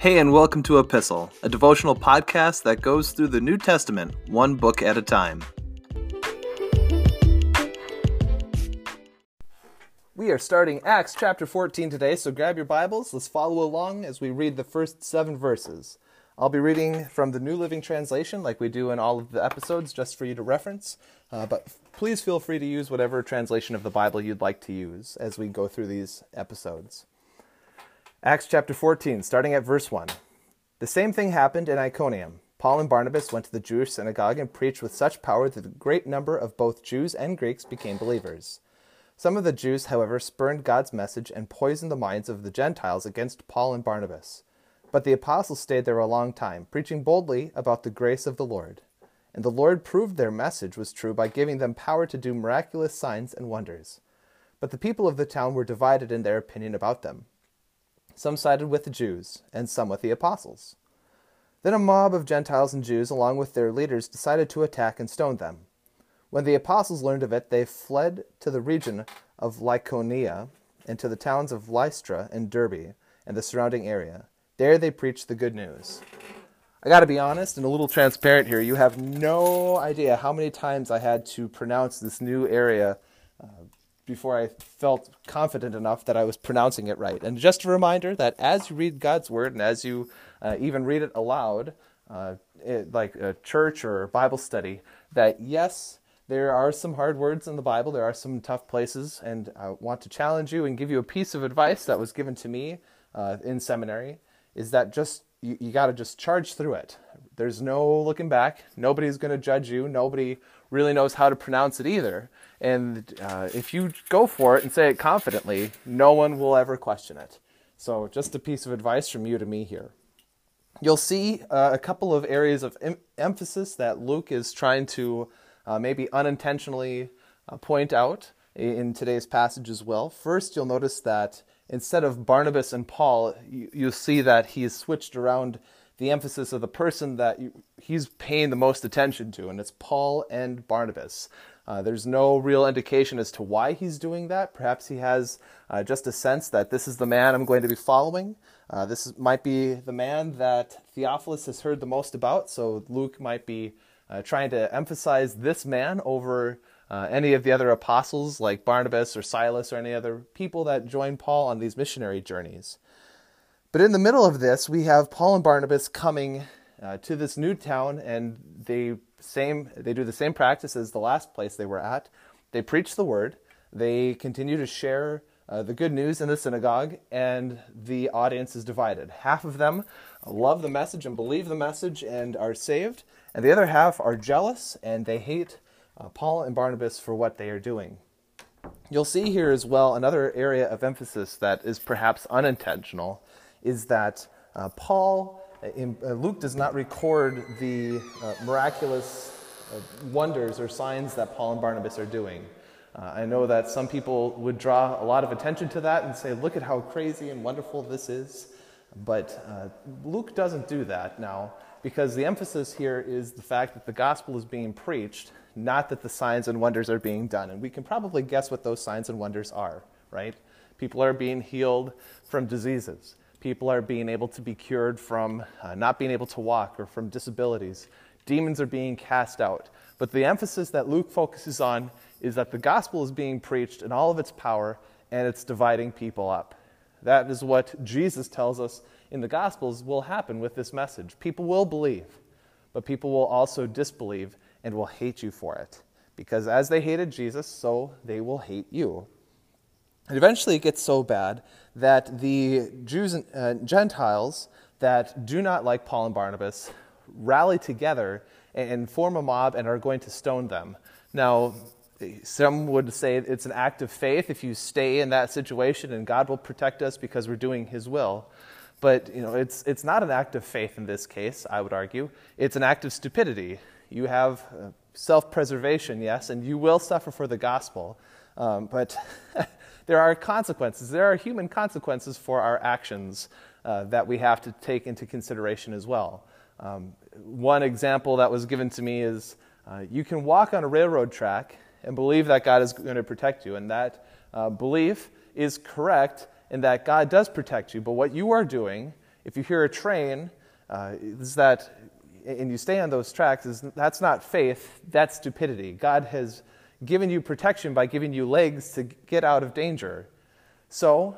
Hey, and welcome to Epistle, a devotional podcast that goes through the New Testament one book at a time. We are starting Acts chapter 14 today, so grab your Bibles. Let's follow along as we read the first seven verses. I'll be reading from the New Living Translation, like we do in all of the episodes, just for you to reference. Uh, but please feel free to use whatever translation of the Bible you'd like to use as we go through these episodes. Acts chapter 14, starting at verse 1. The same thing happened in Iconium. Paul and Barnabas went to the Jewish synagogue and preached with such power that a great number of both Jews and Greeks became believers. Some of the Jews, however, spurned God's message and poisoned the minds of the Gentiles against Paul and Barnabas. But the apostles stayed there a long time, preaching boldly about the grace of the Lord. And the Lord proved their message was true by giving them power to do miraculous signs and wonders. But the people of the town were divided in their opinion about them. Some sided with the Jews, and some with the apostles. Then a mob of Gentiles and Jews, along with their leaders, decided to attack and stone them. When the apostles learned of it, they fled to the region of Lycaonia and to the towns of Lystra and Derbe and the surrounding area. There they preached the good news. I got to be honest and a little transparent here. You have no idea how many times I had to pronounce this new area uh, before I felt confident enough that I was pronouncing it right. And just a reminder that as you read God's word and as you uh, even read it aloud, uh, it, like a church or Bible study, that yes, there are some hard words in the Bible, there are some tough places, and I want to challenge you and give you a piece of advice that was given to me uh, in seminary is that just you, you got to just charge through it. There's no looking back. Nobody's going to judge you. Nobody really knows how to pronounce it either. And uh, if you go for it and say it confidently, no one will ever question it. So, just a piece of advice from you to me here. You'll see uh, a couple of areas of em- emphasis that Luke is trying to uh, maybe unintentionally uh, point out in today's passage as well. First, you'll notice that instead of Barnabas and Paul, you, you see that he's switched around the emphasis of the person that he's paying the most attention to, and it's Paul and Barnabas. Uh, there's no real indication as to why he's doing that. Perhaps he has uh, just a sense that this is the man I'm going to be following. Uh, this is, might be the man that Theophilus has heard the most about, so Luke might be uh, trying to emphasize this man over uh, any of the other apostles like Barnabas or Silas or any other people that joined Paul on these missionary journeys. But in the middle of this, we have Paul and Barnabas coming uh, to this new town, and they same they do the same practice as the last place they were at. They preach the word. They continue to share uh, the good news in the synagogue, and the audience is divided. Half of them love the message and believe the message and are saved, and the other half are jealous and they hate uh, Paul and Barnabas for what they are doing. You'll see here as well another area of emphasis that is perhaps unintentional is that uh, Paul, uh, in, uh, Luke does not record the uh, miraculous uh, wonders or signs that Paul and Barnabas are doing. I know that some people would draw a lot of attention to that and say, look at how crazy and wonderful this is. But Luke doesn't do that now because the emphasis here is the fact that the gospel is being preached not that the signs and wonders are being done. And we can probably guess what those signs and wonders are, right? People are being healed from diseases. People are being able to be cured from uh, not being able to walk or from disabilities. Demons are being cast out. But the emphasis that Luke focuses on is that the gospel is being preached in all of its power and it's dividing people up. That is what Jesus tells us in the Gospels will happen with this message. People will believe, but people will also disbelieve and will hate you for it. Because as they hated Jesus, so they will hate you. And eventually it gets so bad that the Jews and uh, Gentiles that do not like Paul and Barnabas rally together and form a mob and are going to stone them. Now, some would say it's an act of faith if you stay in that situation and God will protect us because we're doing his will. But you know, it's, it's not an act of faith in this case, I would argue. It's an act of stupidity. You have uh, self preservation, yes, and you will suffer for the gospel. Um, but there are consequences. There are human consequences for our actions uh, that we have to take into consideration as well. Um, one example that was given to me is uh, you can walk on a railroad track and believe that God is going to protect you, and that uh, belief is correct in that God does protect you. But what you are doing If you hear a train, uh, is that, and you stay on those tracks, is, that's not faith, that's stupidity. God has given you protection by giving you legs to get out of danger. So,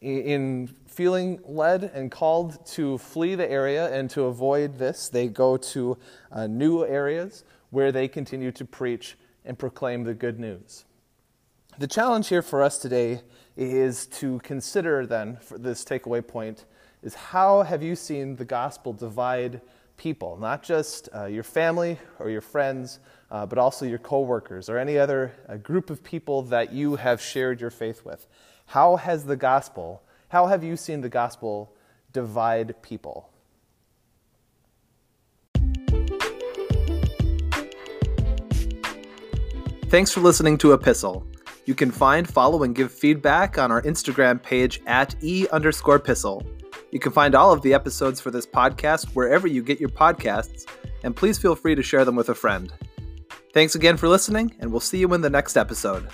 in feeling led and called to flee the area and to avoid this, they go to uh, new areas where they continue to preach and proclaim the good news. The challenge here for us today is to consider then, for this takeaway point, is how have you seen the gospel divide people, not just uh, your family or your friends, uh, but also your coworkers or any other uh, group of people that you have shared your faith with. How has the gospel, how have you seen the gospel divide people? Thanks for listening to Epistle. You can find, follow, and give feedback on our Instagram page at e underscore epistle. You can find all of the episodes for this podcast wherever you get your podcasts, and please feel free to share them with a friend. Thanks again for listening, and we'll see you in the next episode.